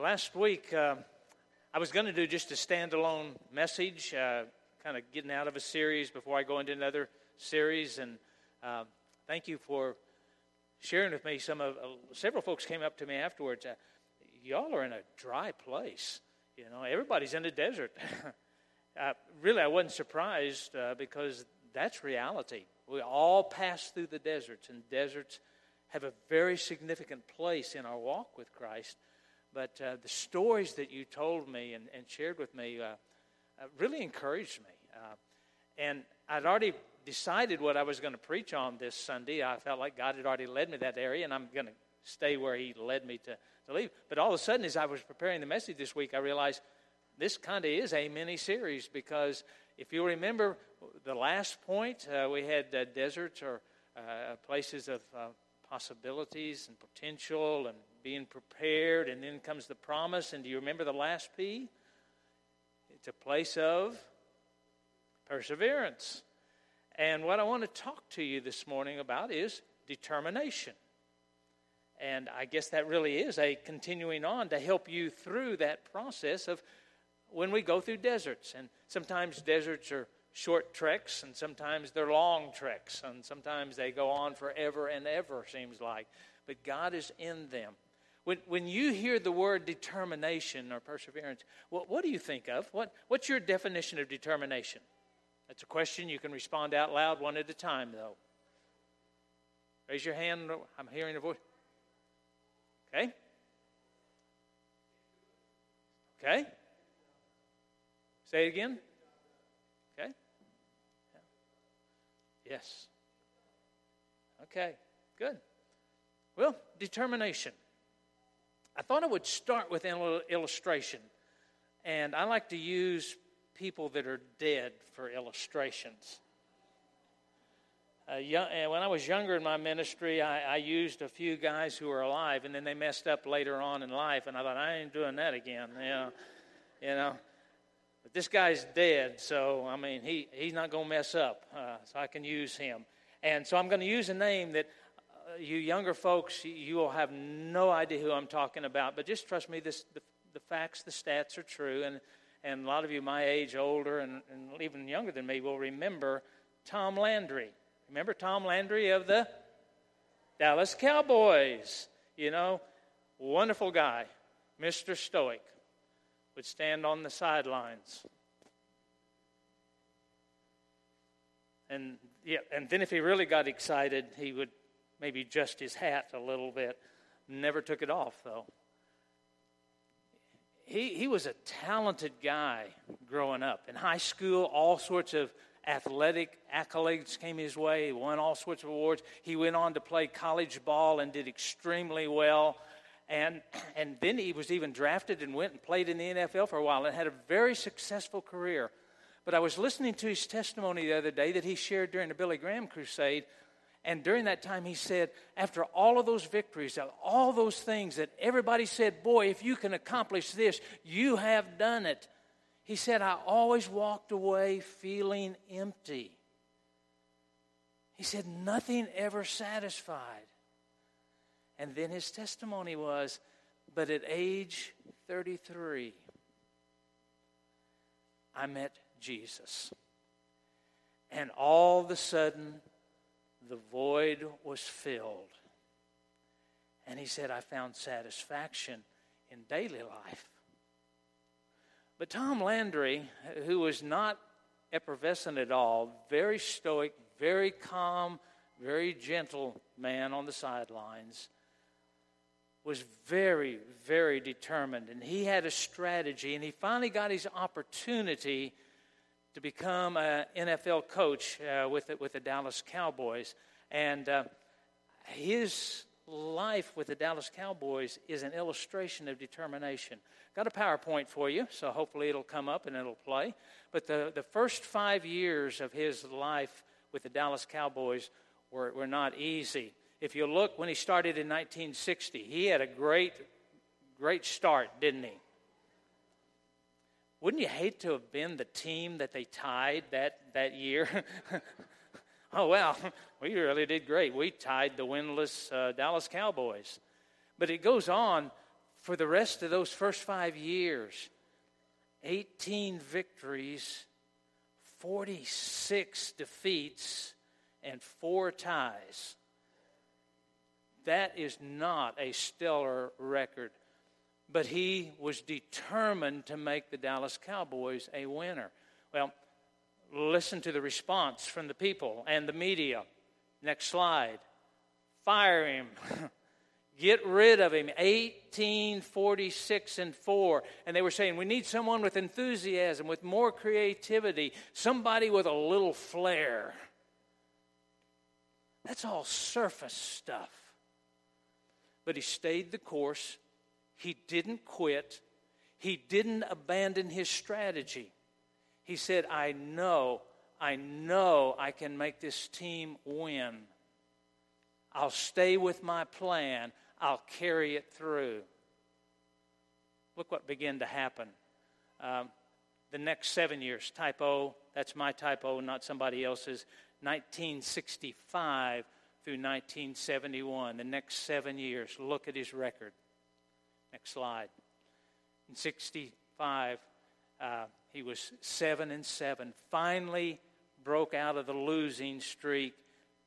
last week, uh, I was going to do just a standalone message, uh, kind of getting out of a series before I go into another series. And uh, thank you for sharing with me. Some of uh, several folks came up to me afterwards. Uh, y'all are in a dry place. You know, everybody's in the desert. Uh, really, I wasn't surprised because that's reality. We all pass through the deserts, and deserts have a very significant place in our walk with Christ. But uh, the stories that you told me and, and shared with me uh, uh, really encouraged me. Uh, and I'd already decided what I was going to preach on this Sunday. I felt like God had already led me that area, and I'm going to stay where He led me to, to leave. But all of a sudden, as I was preparing the message this week, I realized this kind of is a mini series because if you remember the last point, uh, we had uh, deserts or places of possibilities and potential and being prepared, and then comes the promise. And do you remember the last P? It's a place of perseverance. And what I want to talk to you this morning about is determination. And I guess that really is a continuing on to help you through that process of when we go through deserts. And sometimes deserts are short treks, and sometimes they're long treks, and sometimes they go on forever and ever, seems like. But God is in them. When, when you hear the word determination or perseverance, what, what do you think of? What, what's your definition of determination? That's a question you can respond out loud one at a time, though. Raise your hand. I'm hearing a voice. Okay? Okay? Say it again. Okay? Yes. Okay, good. Well, determination. I thought I would start with an illustration. And I like to use people that are dead for illustrations. Uh, young, when I was younger in my ministry, I, I, used a few guys who were alive, and then they messed up later on in life, and I thought I ain't doing that again. You know, you know. But this guy's dead, so I mean, he he's not going to mess up, uh, so I can use him. And so I'm going to use a name that you younger folks, you will have no idea who I'm talking about, but just trust me, this, the, the facts, the stats are true. And, and a lot of you my age, older, and, and even younger than me, will remember Tom Landry. Remember Tom Landry of the Dallas Cowboys? You know, wonderful guy, Mr. Stoic, would stand on the sidelines. And yeah, and then if he really got excited, he would maybe just his hat a little bit. Never took it off, though. He, he was a talented guy growing up. In high school, all sorts of athletic accolades came his way. He won all sorts of awards. He went on to play college ball and did extremely well. And, and then he was even drafted and went and played in the NFL for a while and had a very successful career. But I was listening to his testimony the other day that he shared during the Billy Graham crusade and during that time, he said, after all of those victories, all those things that everybody said, Boy, if you can accomplish this, you have done it. He said, I always walked away feeling empty. He said, Nothing ever satisfied. And then his testimony was, But at age 33, I met Jesus. And all of a sudden, the void was filled. And he said, I found satisfaction in daily life. But Tom Landry, who was not effervescent at all, very stoic, very calm, very gentle man on the sidelines, was very, very determined. And he had a strategy, and he finally got his opportunity to become an NFL coach uh, with, the, with the Dallas Cowboys. And uh, his life with the Dallas Cowboys is an illustration of determination. Got a PowerPoint for you, so hopefully it'll come up and it'll play. But the, the first five years of his life with the Dallas Cowboys were, were not easy. If you look when he started in 1960, he had a great, great start, didn't he? Wouldn't you hate to have been the team that they tied that, that year? oh, well, we really did great. We tied the winless uh, Dallas Cowboys. But it goes on for the rest of those first five years, 18 victories, 46 defeats, and four ties. That is not a stellar record. But he was determined to make the Dallas Cowboys a winner. Well, listen to the response from the people and the media. Next slide. Fire him. Get rid of him. 1846 and 4. And they were saying, we need someone with enthusiasm, with more creativity, somebody with a little flair. That's all surface stuff. But he stayed the course. He didn't quit. He didn't abandon his strategy. He said, I know, I know I can make this team win. I'll stay with my plan. I'll carry it through. Look what began to happen. Um, the next seven years, typo, that's my typo, not somebody else's. 1965 through 1971, the next seven years. Look at his record. Next slide. In 65, uh, he was seven and seven. Finally, broke out of the losing streak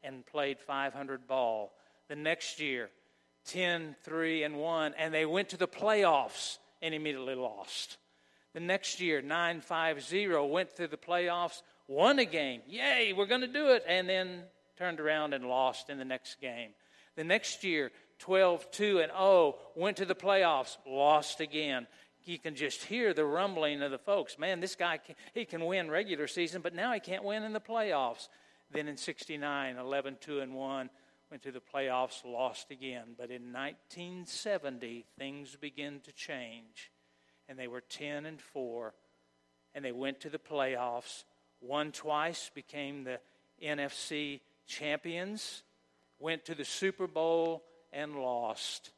and played 500 ball. The next year, 10, 3, and 1, and they went to the playoffs and immediately lost. The next year, 9, 5, 0, went to the playoffs, won a game. Yay, we're going to do it. And then turned around and lost in the next game. The next year, 12, 2, and 0, went to the playoffs, lost again. You can just hear the rumbling of the folks. Man, this guy, can, he can win regular season, but now he can't win in the playoffs. Then in 69, 11, 2, and 1, went to the playoffs, lost again. But in 1970, things began to change, and they were 10 and 4, and they went to the playoffs, won twice, became the NFC champions, went to the Super Bowl and lost.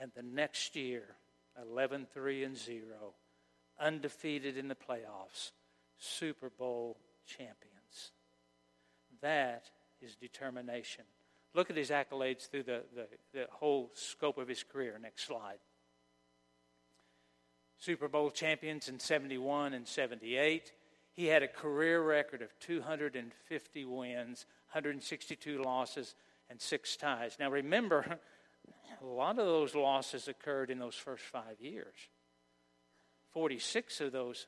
And the next year, 11 3 and 0, undefeated in the playoffs, Super Bowl champions. That is determination. Look at his accolades through the, the, the whole scope of his career. Next slide. Super Bowl champions in 71 and 78. He had a career record of 250 wins, 162 losses, and six ties. Now remember, a lot of those losses occurred in those first five years. 46 of those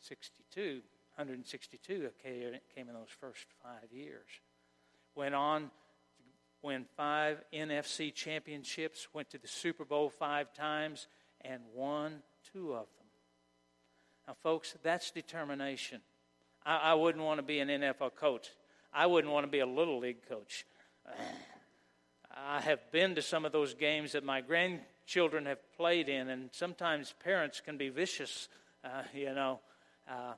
62, 162 came in those first five years. Went on win five NFC championships, went to the Super Bowl five times, and won two of them. Now, folks, that's determination. I, I wouldn't want to be an NFL coach. I wouldn't want to be a little league coach. I have been to some of those games that my grandchildren have played in, and sometimes parents can be vicious, uh, you know. Uh,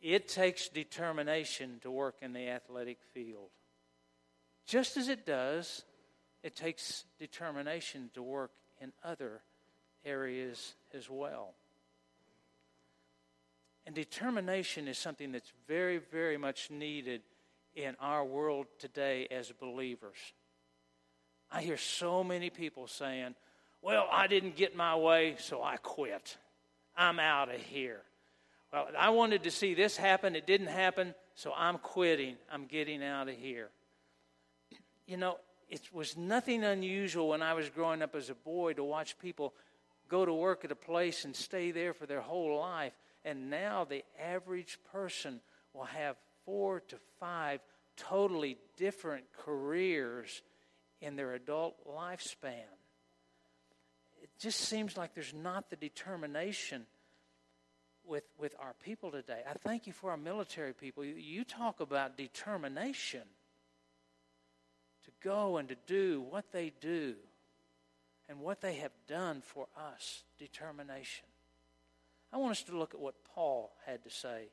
it takes determination to work in the athletic field. Just as it does, it takes determination to work in other areas as well. And determination is something that's very, very much needed in our world today as believers. I hear so many people saying, Well, I didn't get my way, so I quit. I'm out of here. Well, I wanted to see this happen. It didn't happen, so I'm quitting. I'm getting out of here. You know, it was nothing unusual when I was growing up as a boy to watch people go to work at a place and stay there for their whole life. And now the average person will have four to five totally different careers in their adult lifespan. It just seems like there's not the determination with, with our people today. I thank you for our military people. You, you talk about determination to go and to do what they do and what they have done for us. Determination. I want us to look at what Paul had to say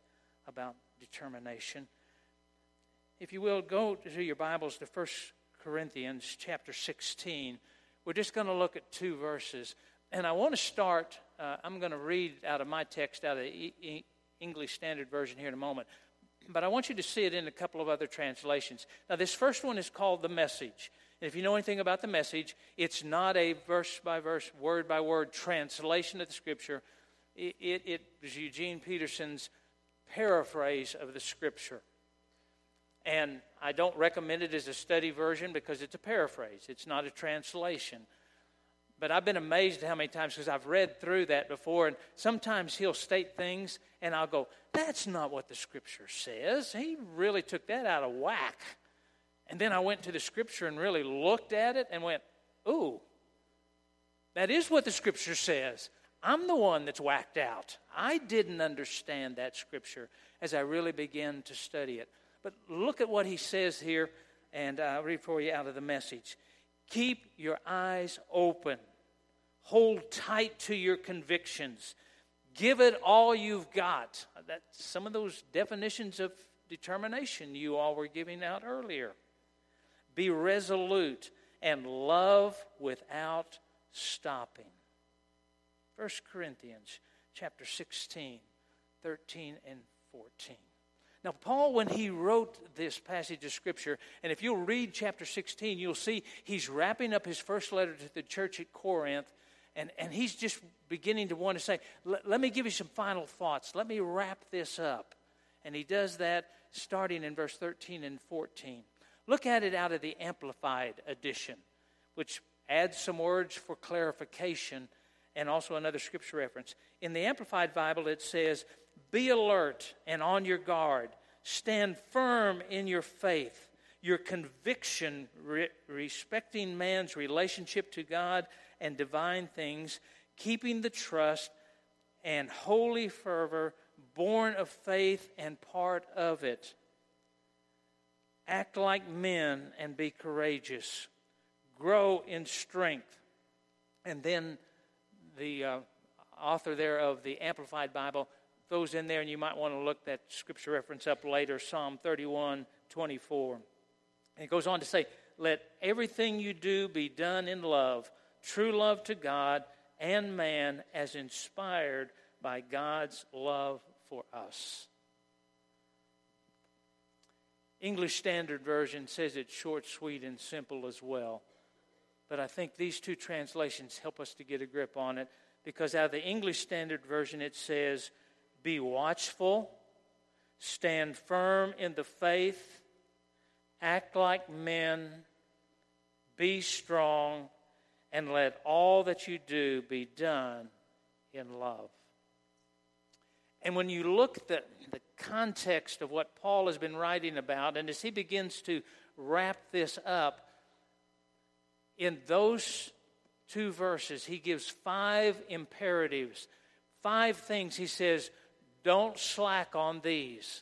about determination. If you will, go to your Bibles to 1 Corinthians chapter 16. We're just going to look at two verses. And I want to start, uh, I'm going to read out of my text, out of the English Standard Version here in a moment. But I want you to see it in a couple of other translations. Now, this first one is called The Message. And if you know anything about the message, it's not a verse by verse, word by word translation of the Scripture. It, it, it was Eugene Peterson's paraphrase of the Scripture. And I don't recommend it as a study version because it's a paraphrase, it's not a translation. But I've been amazed at how many times, because I've read through that before, and sometimes he'll state things, and I'll go, That's not what the scripture says. He really took that out of whack. And then I went to the scripture and really looked at it and went, Ooh, that is what the scripture says. I'm the one that's whacked out. I didn't understand that scripture as I really began to study it. But look at what he says here, and I'll read for you out of the message. Keep your eyes open. Hold tight to your convictions. Give it all you've got. That's some of those definitions of determination you all were giving out earlier. Be resolute and love without stopping. 1 Corinthians chapter 16, 13 and 14. Now, Paul, when he wrote this passage of Scripture, and if you'll read chapter 16, you'll see he's wrapping up his first letter to the church at Corinth, and, and he's just beginning to want to say, Let me give you some final thoughts. Let me wrap this up. And he does that starting in verse 13 and 14. Look at it out of the Amplified edition, which adds some words for clarification and also another scripture reference. In the Amplified Bible, it says, be alert and on your guard. Stand firm in your faith. Your conviction re- respecting man's relationship to God and divine things, keeping the trust and holy fervor, born of faith and part of it. Act like men and be courageous. Grow in strength. And then the uh, author there of the Amplified Bible those in there, and you might want to look that scripture reference up later Psalm 31 24. And it goes on to say, Let everything you do be done in love, true love to God and man, as inspired by God's love for us. English Standard Version says it's short, sweet, and simple as well. But I think these two translations help us to get a grip on it because out of the English Standard Version it says, be watchful, stand firm in the faith, act like men, be strong, and let all that you do be done in love. And when you look at the, the context of what Paul has been writing about, and as he begins to wrap this up, in those two verses, he gives five imperatives, five things he says don't slack on these.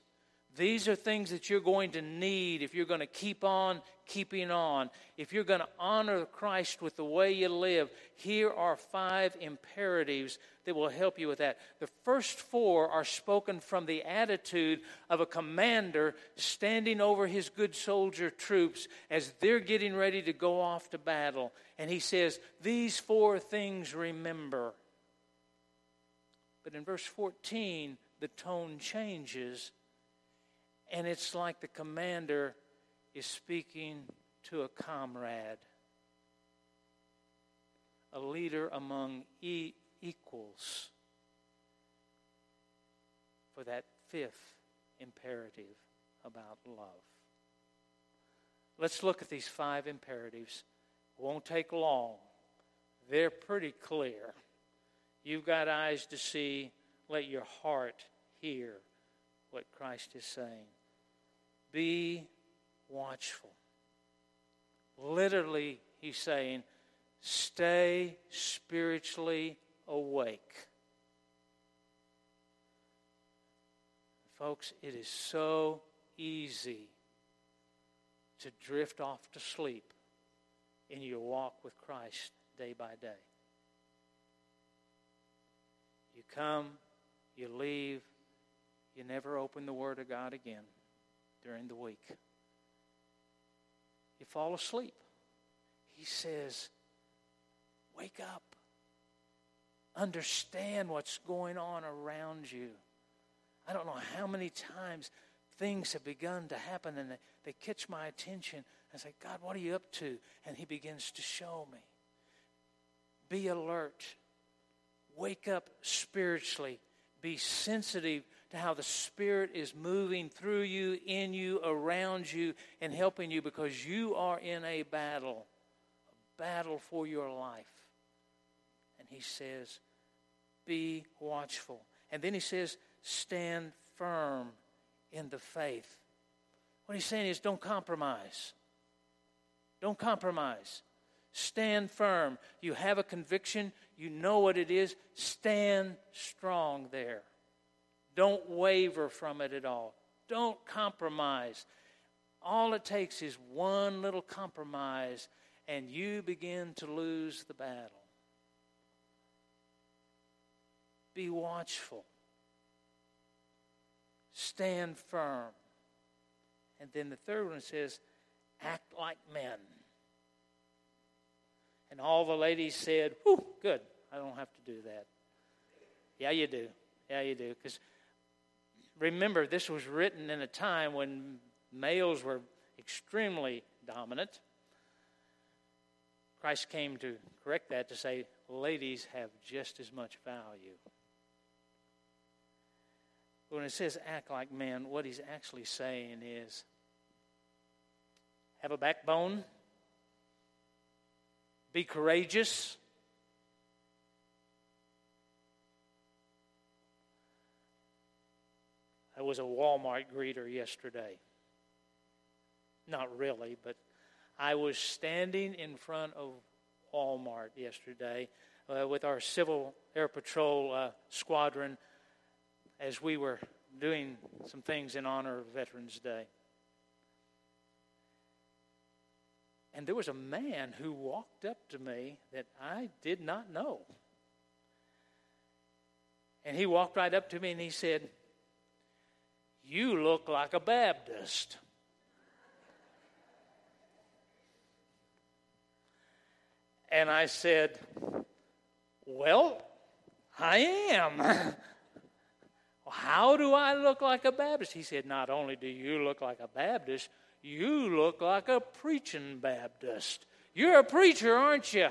These are things that you're going to need if you're going to keep on keeping on. If you're going to honor Christ with the way you live, here are five imperatives that will help you with that. The first four are spoken from the attitude of a commander standing over his good soldier troops as they're getting ready to go off to battle. And he says, These four things remember. But in verse 14, the tone changes, and it's like the commander is speaking to a comrade, a leader among e- equals, for that fifth imperative about love. Let's look at these five imperatives. It Won't take long. They're pretty clear. You've got eyes to see. Let your heart hear what Christ is saying. Be watchful. Literally, he's saying, stay spiritually awake. Folks, it is so easy to drift off to sleep in your walk with Christ day by day. You come, you leave, you never open the Word of God again during the week. You fall asleep. He says, Wake up. Understand what's going on around you. I don't know how many times things have begun to happen and they, they catch my attention, I say, God, what are you up to? And He begins to show me. Be alert. Wake up spiritually. Be sensitive to how the Spirit is moving through you, in you, around you, and helping you because you are in a battle, a battle for your life. And He says, Be watchful. And then He says, Stand firm in the faith. What He's saying is, don't compromise. Don't compromise. Stand firm. You have a conviction, you know what it is. Stand strong there. Don't waver from it at all. Don't compromise. All it takes is one little compromise, and you begin to lose the battle. Be watchful. Stand firm. And then the third one says, act like men. And all the ladies said, Whew, good. I don't have to do that. Yeah, you do. Yeah, you do. Because remember, this was written in a time when males were extremely dominant. Christ came to correct that to say ladies have just as much value. When it says act like men, what he's actually saying is have a backbone, be courageous. I was a Walmart greeter yesterday. Not really, but I was standing in front of Walmart yesterday uh, with our Civil Air Patrol uh, squadron as we were doing some things in honor of Veterans Day. And there was a man who walked up to me that I did not know. And he walked right up to me and he said, You look like a Baptist. And I said, Well, I am. How do I look like a Baptist? He said, Not only do you look like a Baptist, you look like a preaching Baptist. You're a preacher, aren't you?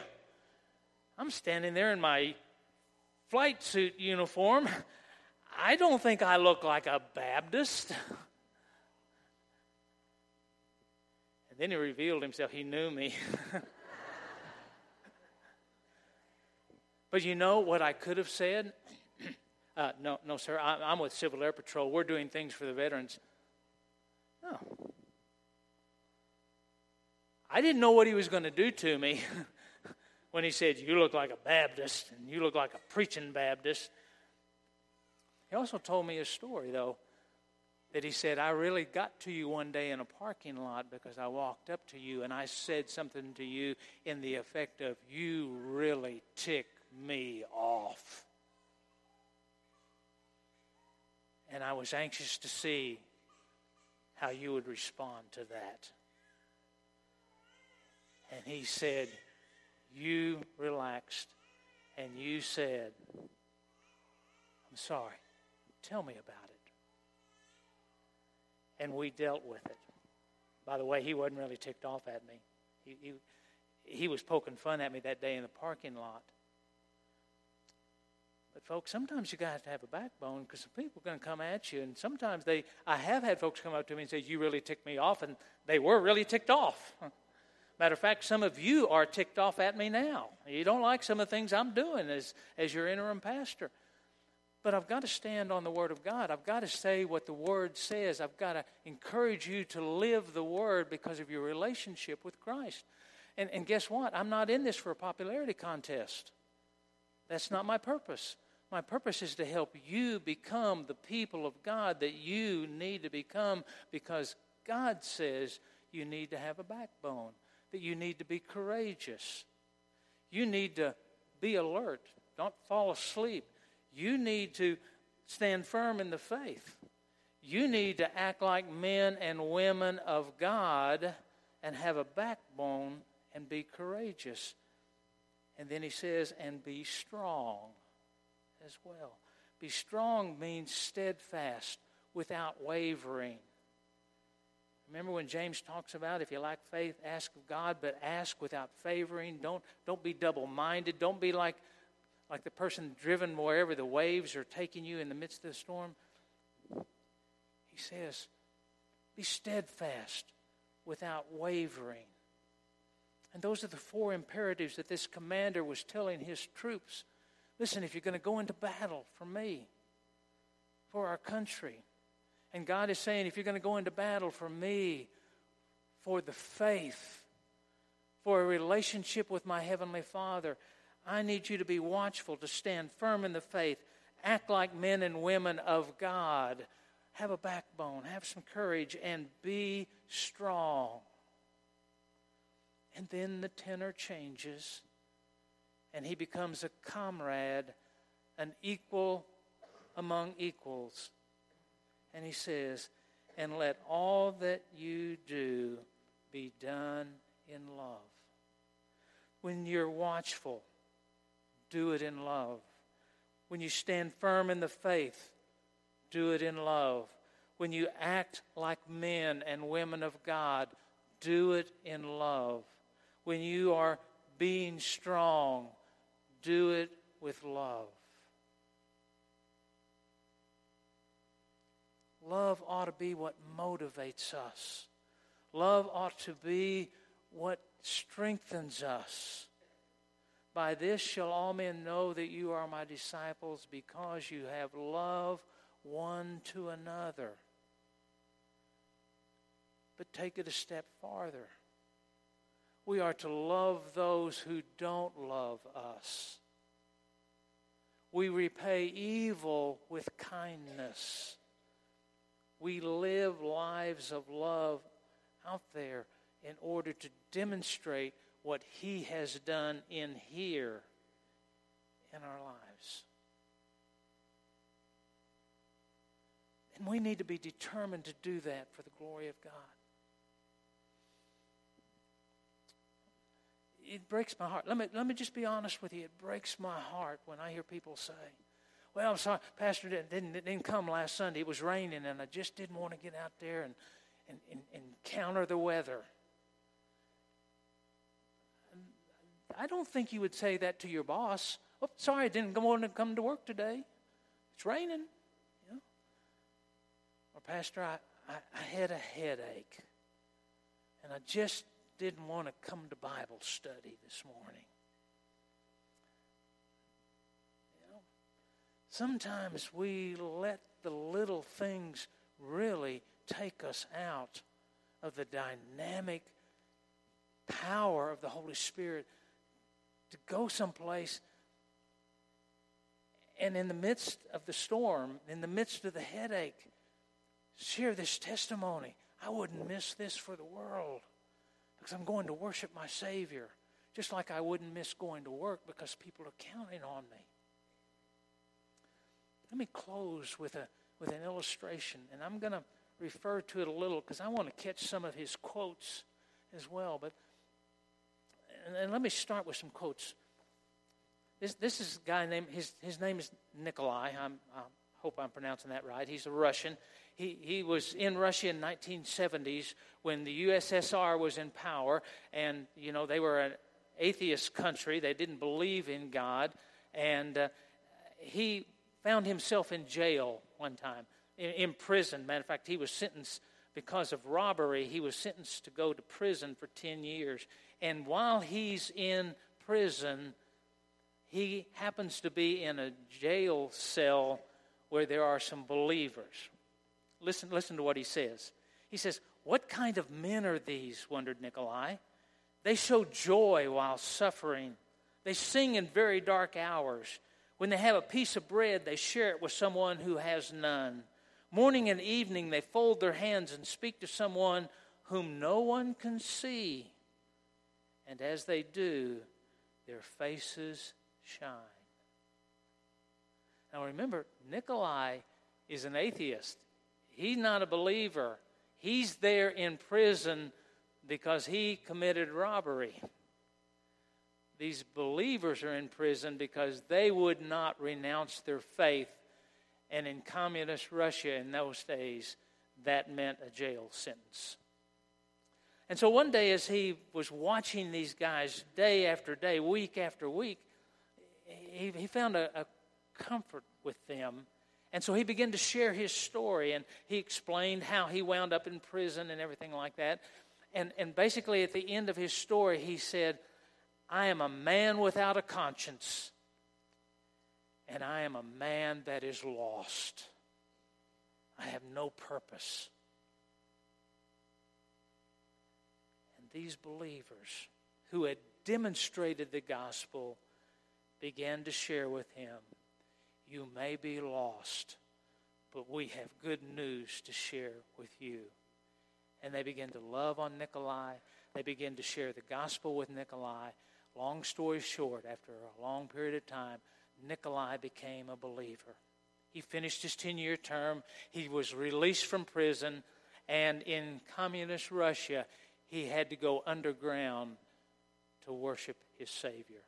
I'm standing there in my flight suit uniform. I don't think I look like a Baptist. And then he revealed himself. He knew me. but you know what I could have said? uh, no, no, sir. I, I'm with Civil Air Patrol. We're doing things for the veterans. No. I didn't know what he was going to do to me when he said, You look like a Baptist and you look like a preaching Baptist. He also told me a story, though, that he said, I really got to you one day in a parking lot because I walked up to you and I said something to you in the effect of, You really tick me off. And I was anxious to see how you would respond to that. And he said, You relaxed and you said, I'm sorry. Tell me about it. And we dealt with it. By the way, he wasn't really ticked off at me. He, he, he was poking fun at me that day in the parking lot. But folks, sometimes you to have a backbone because some people are going to come at you, and sometimes they. I have had folks come up to me and say, "You really ticked me off," and they were really ticked off. Matter of fact, some of you are ticked off at me now. You don't like some of the things I'm doing as, as your interim pastor. But I've got to stand on the Word of God. I've got to say what the Word says. I've got to encourage you to live the Word because of your relationship with Christ. And, and guess what? I'm not in this for a popularity contest. That's not my purpose. My purpose is to help you become the people of God that you need to become because God says you need to have a backbone that you need to be courageous. You need to be alert. Don't fall asleep. You need to stand firm in the faith. You need to act like men and women of God and have a backbone and be courageous. And then he says, and be strong as well. Be strong means steadfast, without wavering. Remember when James talks about if you lack faith, ask of God, but ask without favoring. Don't, don't be double minded. Don't be like, like the person driven wherever the waves are taking you in the midst of the storm. He says, be steadfast without wavering. And those are the four imperatives that this commander was telling his troops. Listen, if you're going to go into battle for me, for our country, and God is saying, if you're going to go into battle for me, for the faith, for a relationship with my Heavenly Father, I need you to be watchful, to stand firm in the faith, act like men and women of God, have a backbone, have some courage, and be strong. And then the tenor changes, and he becomes a comrade, an equal among equals. And he says, And let all that you do be done in love. When you're watchful, do it in love. When you stand firm in the faith, do it in love. When you act like men and women of God, do it in love. When you are being strong, do it with love. Love ought to be what motivates us. Love ought to be what strengthens us. By this shall all men know that you are my disciples because you have love one to another. But take it a step farther. We are to love those who don't love us. We repay evil with kindness. We live lives of love out there in order to demonstrate what He has done in here in our lives. And we need to be determined to do that for the glory of God. It breaks my heart. Let me, let me just be honest with you. It breaks my heart when I hear people say, well, I'm sorry, Pastor didn't, didn't, didn't come last Sunday. It was raining, and I just didn't want to get out there and, and, and, and the weather. I don't think you would say that to your boss. Oh, sorry, I didn't want to come to work today. It's raining. You know? Or, Pastor, I, I, I had a headache, and I just didn't want to come to Bible study this morning. You know, Sometimes we let the little things really take us out of the dynamic power of the Holy Spirit to go someplace and in the midst of the storm, in the midst of the headache, share this testimony. I wouldn't miss this for the world because I'm going to worship my Savior, just like I wouldn't miss going to work because people are counting on me. Let me close with, a, with an illustration, and I'm going to refer to it a little because I want to catch some of his quotes as well. But and, let me start with some quotes. This, this is a guy named, his, his name is Nikolai. I'm, I hope I'm pronouncing that right. He's a Russian. He, he was in Russia in 1970s when the USSR was in power, and, you know, they were an atheist country. They didn't believe in God. And uh, he found himself in jail one time, in, in prison. Matter of fact, he was sentenced because of robbery. He was sentenced to go to prison for 10 years. And while he's in prison, he happens to be in a jail cell where there are some believers. Listen, listen to what he says. He says, What kind of men are these? wondered Nikolai. They show joy while suffering. They sing in very dark hours. When they have a piece of bread, they share it with someone who has none. Morning and evening, they fold their hands and speak to someone whom no one can see. And as they do, their faces shine. Now remember, Nikolai is an atheist. He's not a believer. He's there in prison because he committed robbery. These believers are in prison because they would not renounce their faith. And in communist Russia in those days, that meant a jail sentence. And so one day, as he was watching these guys day after day, week after week, he, he found a, a comfort with them. And so he began to share his story, and he explained how he wound up in prison and everything like that. And, and basically, at the end of his story, he said, I am a man without a conscience, and I am a man that is lost. I have no purpose. These believers who had demonstrated the gospel began to share with him You may be lost, but we have good news to share with you. And they began to love on Nikolai. They began to share the gospel with Nikolai. Long story short, after a long period of time, Nikolai became a believer. He finished his 10 year term. He was released from prison. And in communist Russia, he had to go underground to worship his Savior.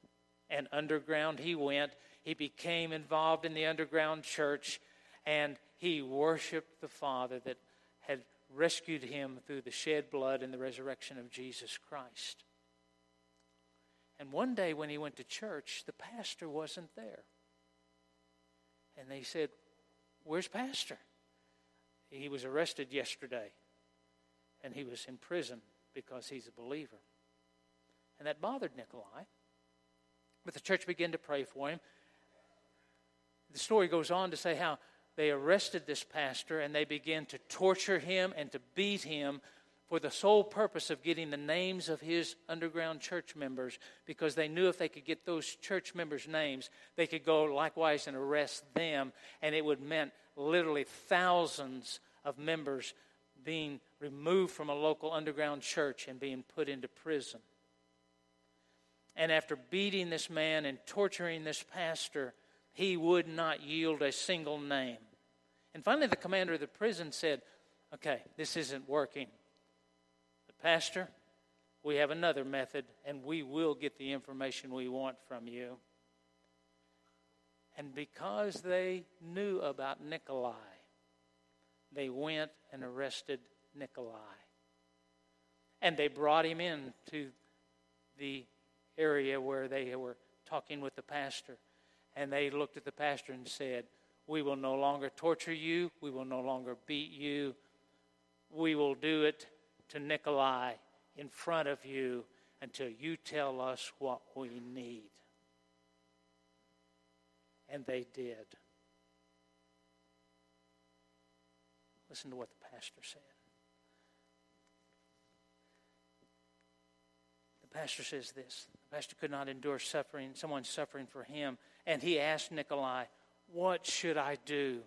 And underground he went. He became involved in the underground church. And he worshiped the Father that had rescued him through the shed blood and the resurrection of Jesus Christ. And one day when he went to church, the pastor wasn't there. And they said, Where's Pastor? He was arrested yesterday, and he was in prison because he's a believer. And that bothered Nikolai. But the church began to pray for him. The story goes on to say how they arrested this pastor and they began to torture him and to beat him for the sole purpose of getting the names of his underground church members because they knew if they could get those church members' names, they could go likewise and arrest them, and it would meant literally thousands of members being removed from a local underground church and being put into prison. And after beating this man and torturing this pastor, he would not yield a single name. And finally, the commander of the prison said, Okay, this isn't working. The pastor, we have another method, and we will get the information we want from you. And because they knew about Nikolai, they went and arrested Nikolai. And they brought him in to the area where they were talking with the pastor. And they looked at the pastor and said, We will no longer torture you. We will no longer beat you. We will do it to Nikolai in front of you until you tell us what we need. And they did. Listen to what the pastor said. The pastor says this The pastor could not endure suffering, someone suffering for him. And he asked Nikolai, What should I do?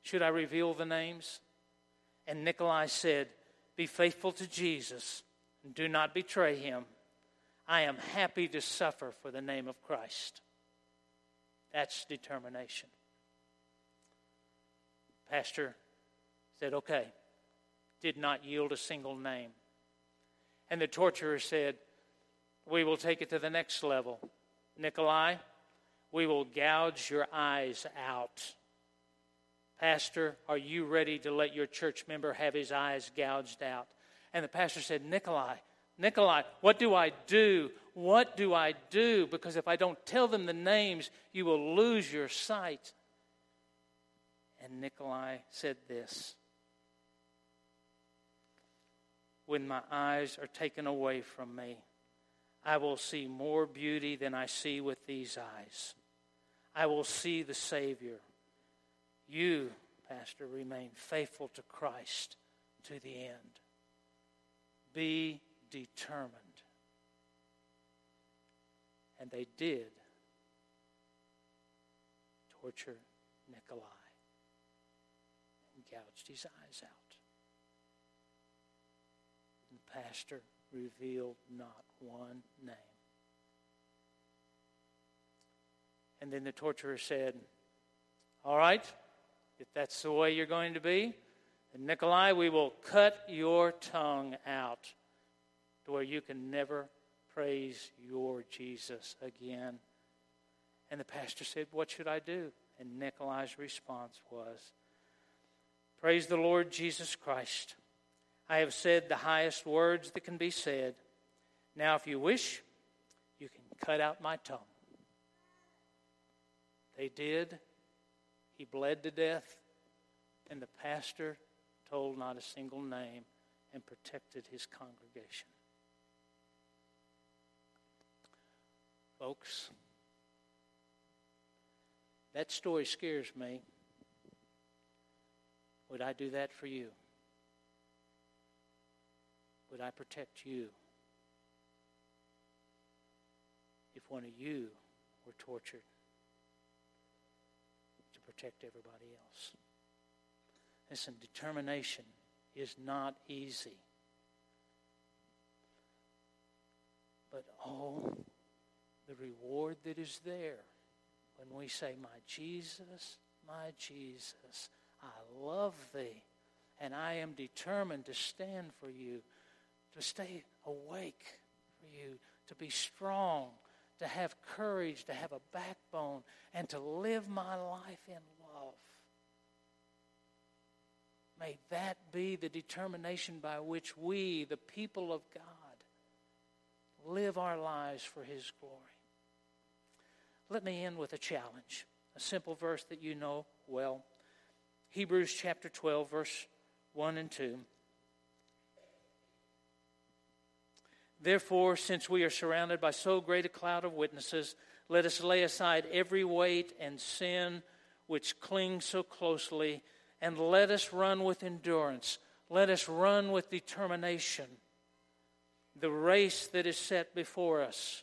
Should I reveal the names? And Nikolai said, be faithful to Jesus and do not betray him. I am happy to suffer for the name of Christ. That's determination. Pastor said, okay, did not yield a single name. And the torturer said, We will take it to the next level. Nikolai, we will gouge your eyes out. Pastor, are you ready to let your church member have his eyes gouged out? And the pastor said, Nikolai, Nikolai, what do I do? What do I do? Because if I don't tell them the names, you will lose your sight. And Nikolai said this When my eyes are taken away from me, I will see more beauty than I see with these eyes. I will see the Savior you, Pastor, remain faithful to Christ to the end. Be determined. And they did torture Nikolai and gouged his eyes out. Pastor revealed not one name. And then the torturer said, All right, if that's the way you're going to be, and Nikolai, we will cut your tongue out to where you can never praise your Jesus again. And the pastor said, What should I do? And Nikolai's response was, Praise the Lord Jesus Christ. I have said the highest words that can be said. Now, if you wish, you can cut out my tongue. They did. He bled to death, and the pastor told not a single name and protected his congregation. Folks, that story scares me. Would I do that for you? Would I protect you if one of you were tortured to protect everybody else? Listen, determination is not easy. But oh, the reward that is there when we say, My Jesus, my Jesus, I love thee, and I am determined to stand for you, to stay awake for you, to be strong, to have courage, to have a backbone, and to live my life in love. May that be the determination by which we, the people of God, live our lives for His glory. Let me end with a challenge, a simple verse that you know well. Hebrews chapter 12, verse 1 and 2. Therefore, since we are surrounded by so great a cloud of witnesses, let us lay aside every weight and sin which clings so closely, and let us run with endurance. Let us run with determination the race that is set before us.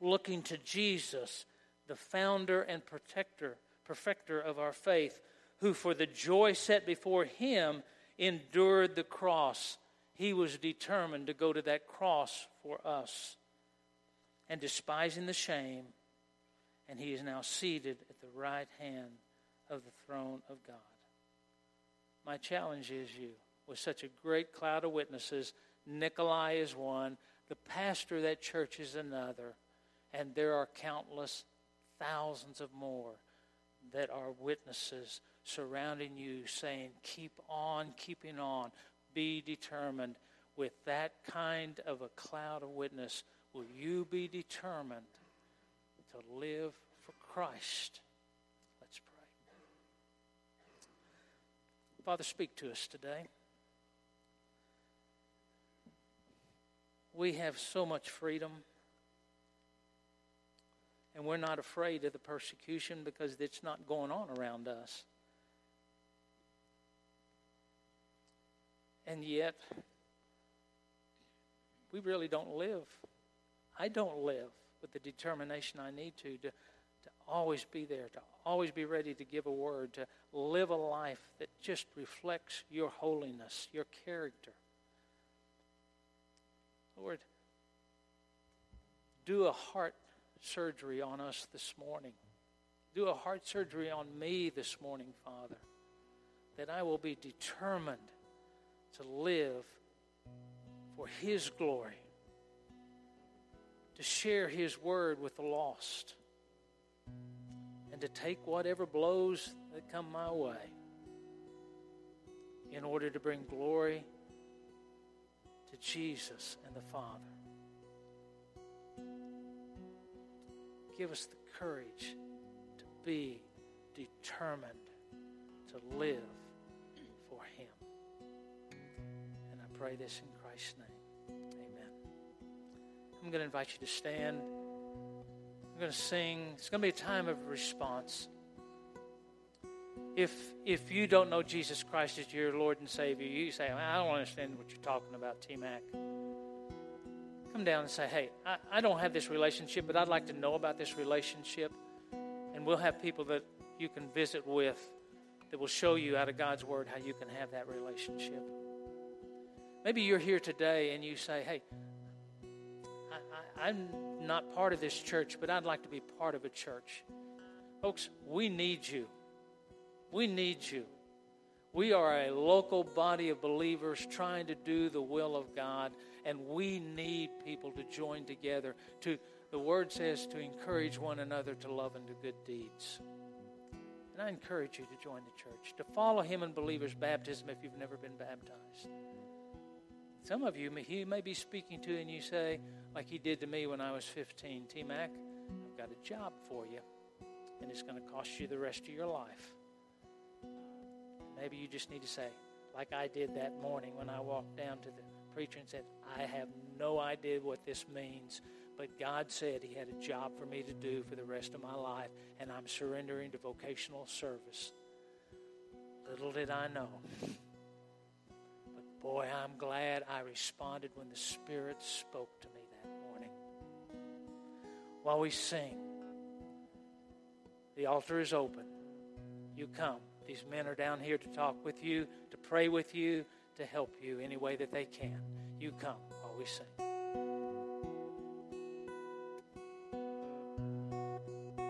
looking to Jesus, the founder and protector, perfecter of our faith, who for the joy set before him endured the cross. He was determined to go to that cross for us. And despising the shame, and he is now seated at the right hand of the throne of God. My challenge is you, with such a great cloud of witnesses, Nikolai is one, the pastor of that church is another and there are countless thousands of more that are witnesses surrounding you saying, Keep on keeping on. Be determined. With that kind of a cloud of witness, will you be determined to live for Christ? Let's pray. Father, speak to us today. We have so much freedom. And we're not afraid of the persecution because it's not going on around us. And yet, we really don't live. I don't live with the determination I need to, to, to always be there, to always be ready to give a word, to live a life that just reflects your holiness, your character. Lord, do a heart surgery on us this morning. Do a heart surgery on me this morning, Father, that I will be determined to live for His glory, to share His word with the lost, and to take whatever blows that come my way in order to bring glory to Jesus and the Father. Give us the courage to be determined to live for Him. And I pray this in Christ's name. Amen. I'm going to invite you to stand. I'm going to sing. It's going to be a time of response. If, if you don't know Jesus Christ as your Lord and Savior, you say, I don't understand what you're talking about, T Mac come down and say, hey, I, I don't have this relationship, but I'd like to know about this relationship. And we'll have people that you can visit with that will show you out of God's Word how you can have that relationship. Maybe you're here today and you say, hey, I, am not part of this church, but I'd like to be part of a church. Folks, we need you. We need you. We are a local body of believers trying to do the will of God, and we need people to join together. To the word says to encourage one another to love and do good deeds. And I encourage you to join the church, to follow him in believer's baptism if you've never been baptized. Some of you, he may be speaking to, and you say, like he did to me when I was 15, T Mac, I've got a job for you, and it's going to cost you the rest of your life. Maybe you just need to say, like I did that morning when I walked down to the preacher and said, I have no idea what this means, but God said He had a job for me to do for the rest of my life, and I'm surrendering to vocational service. Little did I know. But boy, I'm glad I responded when the Spirit spoke to me that morning. While we sing, the altar is open. You come. These men are down here to talk with you, to pray with you, to help you any way that they can. You come while we sing.